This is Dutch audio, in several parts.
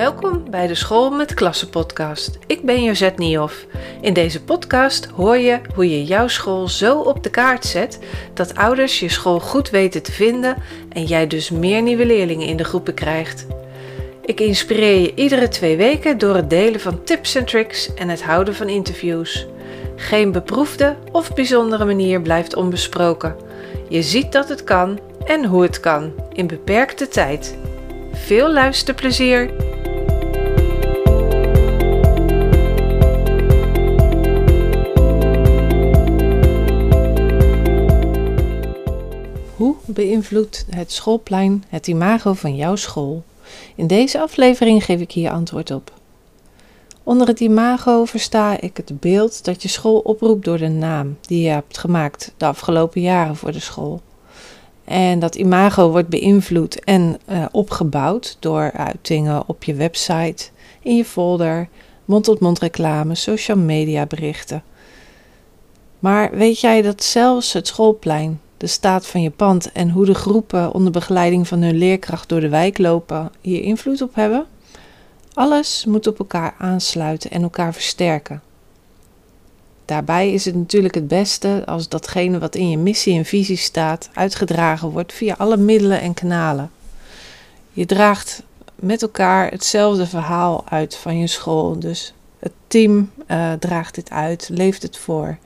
Welkom bij de School met Klassen podcast. Ik ben Josette Niehoff. In deze podcast hoor je hoe je jouw school zo op de kaart zet dat ouders je school goed weten te vinden en jij dus meer nieuwe leerlingen in de groepen krijgt. Ik inspireer je iedere twee weken door het delen van tips en tricks en het houden van interviews. Geen beproefde of bijzondere manier blijft onbesproken. Je ziet dat het kan en hoe het kan in beperkte tijd. Veel luisterplezier! Hoe beïnvloedt het schoolplein het imago van jouw school? In deze aflevering geef ik hier antwoord op. Onder het imago versta ik het beeld dat je school oproept door de naam die je hebt gemaakt de afgelopen jaren voor de school. En dat imago wordt beïnvloed en uh, opgebouwd door uitingen op je website, in je folder, mond-tot-mond reclame, social media berichten. Maar weet jij dat zelfs het schoolplein, de staat van je pand en hoe de groepen onder begeleiding van hun leerkracht door de wijk lopen hier invloed op hebben? Alles moet op elkaar aansluiten en elkaar versterken. Daarbij is het natuurlijk het beste als datgene wat in je missie en visie staat uitgedragen wordt via alle middelen en kanalen. Je draagt met elkaar hetzelfde verhaal uit van je school. Dus het team uh, draagt dit uit, leeft het voor.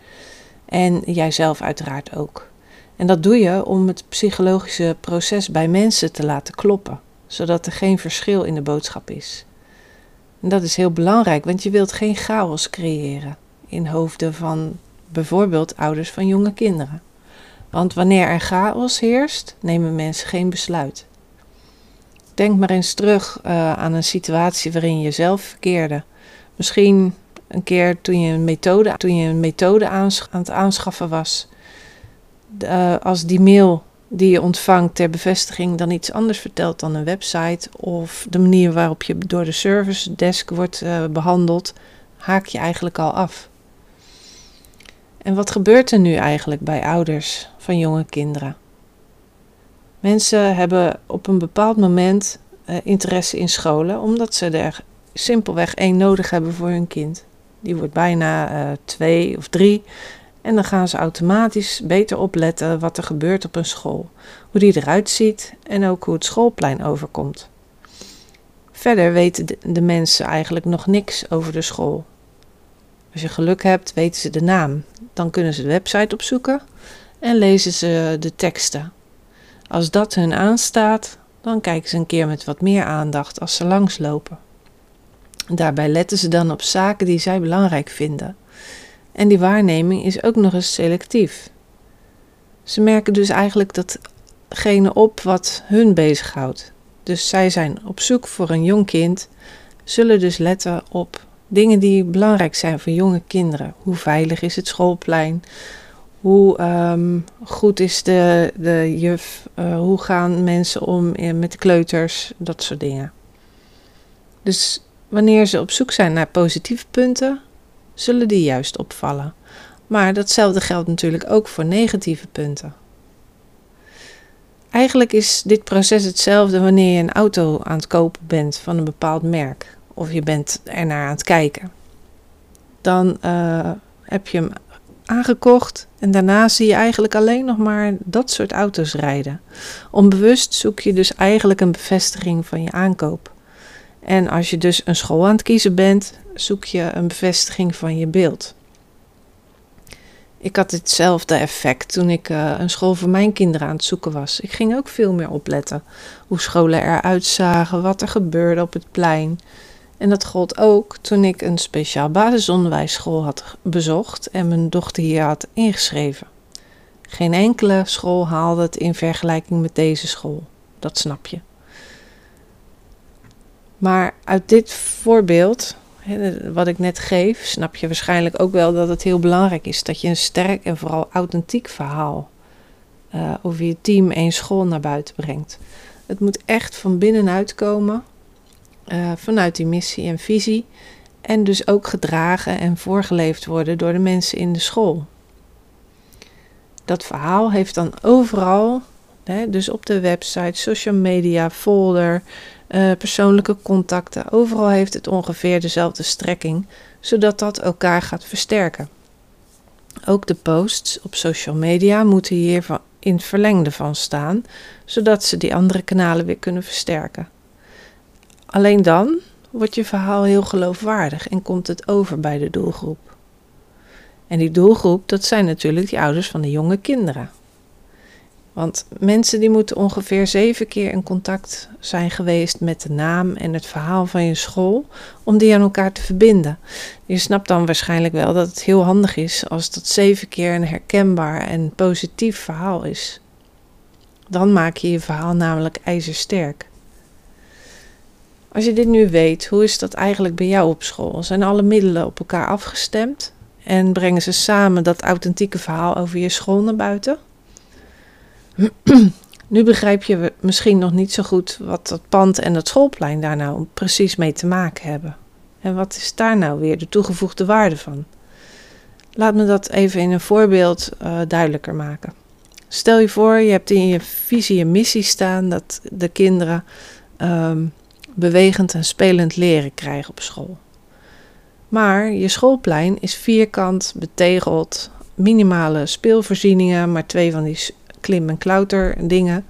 En jijzelf uiteraard ook. En dat doe je om het psychologische proces bij mensen te laten kloppen, zodat er geen verschil in de boodschap is. En dat is heel belangrijk, want je wilt geen chaos creëren in hoofden van bijvoorbeeld ouders van jonge kinderen. Want wanneer er chaos heerst, nemen mensen geen besluit. Denk maar eens terug uh, aan een situatie waarin je zelf verkeerde. Misschien een keer toen je een methode, toen je een methode aan het aanschaffen was. Uh, als die mail die je ontvangt ter bevestiging dan iets anders vertelt dan een website of de manier waarop je door de service desk wordt uh, behandeld, haak je eigenlijk al af. En wat gebeurt er nu eigenlijk bij ouders van jonge kinderen? Mensen hebben op een bepaald moment uh, interesse in scholen, omdat ze er simpelweg één nodig hebben voor hun kind. Die wordt bijna twee of drie. En dan gaan ze automatisch beter opletten wat er gebeurt op een school. Hoe die eruit ziet en ook hoe het schoolplein overkomt. Verder weten de, mensen eigenlijk nog niks over de school. Als je geluk hebt, weten ze de naam. Dan kunnen ze de website opzoeken en lezen ze de teksten. Als dat hun aanstaat, dan kijken ze een keer met wat meer aandacht als ze langslopen. Daarbij letten ze dan op zaken die zij belangrijk vinden. En die waarneming is ook nog eens selectief. Ze merken dus eigenlijk datgene op wat hun bezighoudt. Dus zij zijn op zoek voor een jong kind, zullen dus letten op dingen die belangrijk zijn voor jonge kinderen. Hoe veilig is het schoolplein? Hoe um, goed is de, de juf? Uh, hoe gaan mensen om met de kleuters? Dat soort dingen. Dus wanneer ze op zoek zijn naar positieve punten, zullen die juist opvallen. Maar datzelfde geldt natuurlijk ook voor negatieve punten. Eigenlijk is dit proces hetzelfde wanneer je een auto aan het kopen bent van een bepaald merk of je bent ernaar aan het kijken. Dan uh, heb je hem aangekocht en daarna zie je eigenlijk alleen nog maar dat soort auto's rijden. Onbewust zoek je dus eigenlijk een bevestiging van je aankoop. En als je dus een school aan het kiezen bent, zoek je een bevestiging van je beeld. Ik had hetzelfde effect toen ik uh, een school voor mijn kinderen aan het zoeken was. Ik ging ook veel meer opletten hoe scholen eruit zagen, wat er gebeurde op het plein. En dat gold ook toen ik een speciaal basisonderwijsschool had bezocht en mijn dochter hier had ingeschreven. Geen enkele school haalde het in vergelijking met deze school. Dat snap je. Maar uit dit voorbeeld, wat ik net geef, snap je waarschijnlijk ook wel dat het heel belangrijk is dat je een sterk en vooral authentiek verhaal uh, over je team en school naar buiten brengt. Het moet echt van binnenuit komen uh, vanuit die missie en visie. En dus ook gedragen en voorgeleefd worden door de mensen in de school. Dat verhaal heeft dan overal Hè? Dus op de website, social media, folder, uh, persoonlijke contacten. Overal heeft het ongeveer dezelfde strekking, zodat dat elkaar gaat versterken. Ook de posts op social media moeten hier in verlengde van staan, zodat ze die andere kanalen weer kunnen versterken. Alleen dan wordt je verhaal heel geloofwaardig en komt het over bij de doelgroep. En die doelgroep, dat zijn natuurlijk die ouders van de jonge kinderen. Want mensen die moeten ongeveer zeven keer in contact zijn geweest met de naam en het verhaal van je school om die aan elkaar te verbinden. Je snapt dan waarschijnlijk wel dat het heel handig is als dat zeven keer een herkenbaar en positief verhaal is. Dan maak je je verhaal namelijk ijzersterk. Als je dit nu weet, hoe is dat eigenlijk bij jou op school? Zijn alle middelen op elkaar afgestemd en brengen ze samen dat authentieke verhaal over je school naar buiten? Nu begrijp je misschien nog niet zo goed wat dat pand en dat schoolplein daar nou precies mee te maken hebben. En wat is daar nou weer de toegevoegde waarde van? Laat me dat even in een voorbeeld uh, duidelijker maken. Stel je voor, je hebt in je visie en missie staan dat de kinderen um, bewegend en spelend leren krijgen op school. Maar je schoolplein is vierkant, betegeld, minimale speelvoorzieningen, maar twee van die klim- en klauter dingen.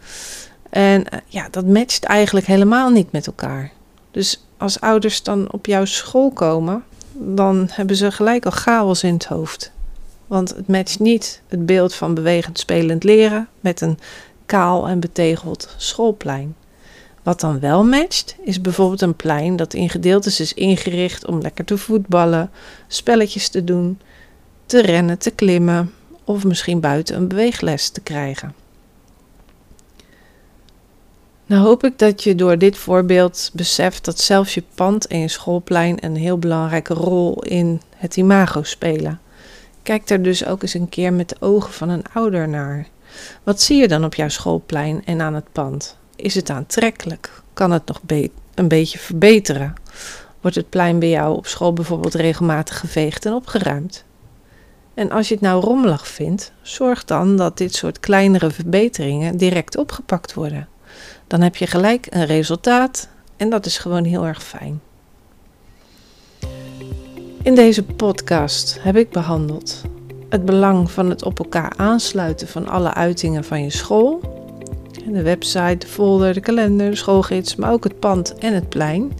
En eh, ja, dat matcht eigenlijk helemaal niet met elkaar. Dus als ouders dan op jouw school komen, dan hebben ze gelijk al chaos in het hoofd. Want het matcht niet het beeld van bewegend spelend leren met een kaal en betegeld schoolplein. Wat dan wel matcht, is bijvoorbeeld een plein dat in gedeeltes is ingericht om lekker te voetballen, spelletjes te doen, te rennen, te klimmen of misschien buiten een beweegles te krijgen. Nou hoop ik dat je door dit voorbeeld beseft dat zelfs je pand en je schoolplein een heel belangrijke rol in het imago spelen. Kijk er dus ook eens een keer met de ogen van een ouder naar. Wat zie je dan op jouw schoolplein en aan het pand? Is het aantrekkelijk? Kan het nog een beetje verbeteren? Wordt het plein bij jou op school bijvoorbeeld regelmatig geveegd en opgeruimd? En als je het nou rommelig vindt, zorg dan dat dit soort kleinere verbeteringen direct opgepakt worden. Dan heb je gelijk een resultaat en dat is gewoon heel erg fijn. In deze podcast heb ik behandeld het belang van het op elkaar aansluiten van alle uitingen van je school. De website, de folder, de kalender, de schoolgids, maar ook het pand en het plein.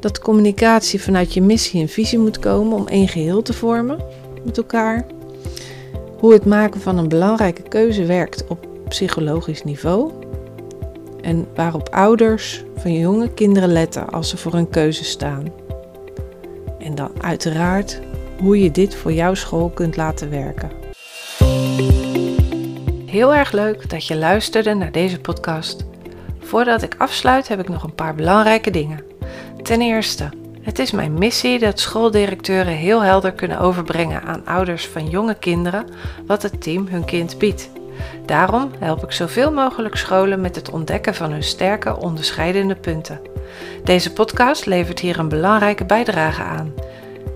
Dat communicatie vanuit je missie en visie moet komen om één geheel te vormen met elkaar. Hoe het maken van een belangrijke keuze werkt op psychologisch niveau. En waarop ouders van jonge kinderen letten als ze voor een keuze staan. En dan uiteraard hoe je dit voor jouw school kunt laten werken. Heel erg leuk dat je luisterde naar deze podcast. Voordat ik afsluit heb ik nog een paar belangrijke dingen. Ten eerste, het is mijn missie dat schooldirecteuren heel helder kunnen overbrengen aan ouders van jonge kinderen wat het team hun kind biedt. Daarom help ik zoveel mogelijk scholen met het ontdekken van hun sterke onderscheidende punten. Deze podcast levert hier een belangrijke bijdrage aan.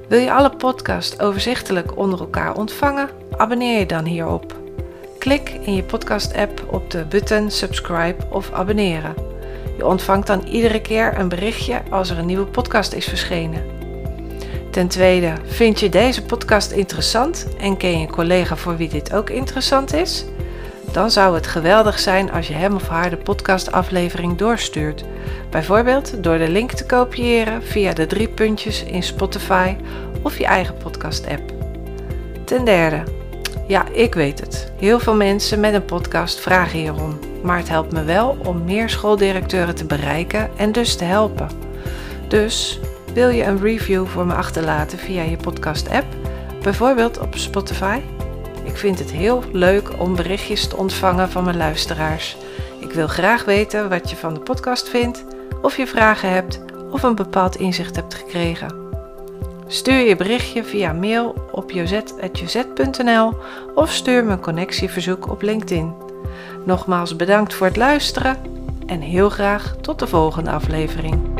Wil je alle podcasts overzichtelijk onder elkaar ontvangen? Abonneer je dan hierop. Klik in je podcast-app op de button subscribe of abonneren. Je ontvangt dan iedere keer een berichtje als er een nieuwe podcast is verschenen. Ten tweede, vind je deze podcast interessant en ken je een collega voor wie dit ook interessant is? Dan zou het geweldig zijn als je hem of haar de podcastaflevering doorstuurt. Bijvoorbeeld door de link te kopiëren via de drie puntjes in Spotify of je eigen podcast-app. Ten derde, ja, ik weet het. Heel veel mensen met een podcast vragen hierom. Maar het helpt me wel om meer schooldirecteuren te bereiken en dus te helpen. Dus wil je een review voor me achterlaten via je podcast-app, bijvoorbeeld op Spotify? Ik vind het heel leuk om berichtjes te ontvangen van mijn luisteraars. Ik wil graag weten wat je van de podcast vindt, of je vragen hebt of een bepaald inzicht hebt gekregen. Stuur je berichtje via mail op jozet.jozet.nl of stuur me een connectieverzoek op LinkedIn. Nogmaals bedankt voor het luisteren en heel graag tot de volgende aflevering.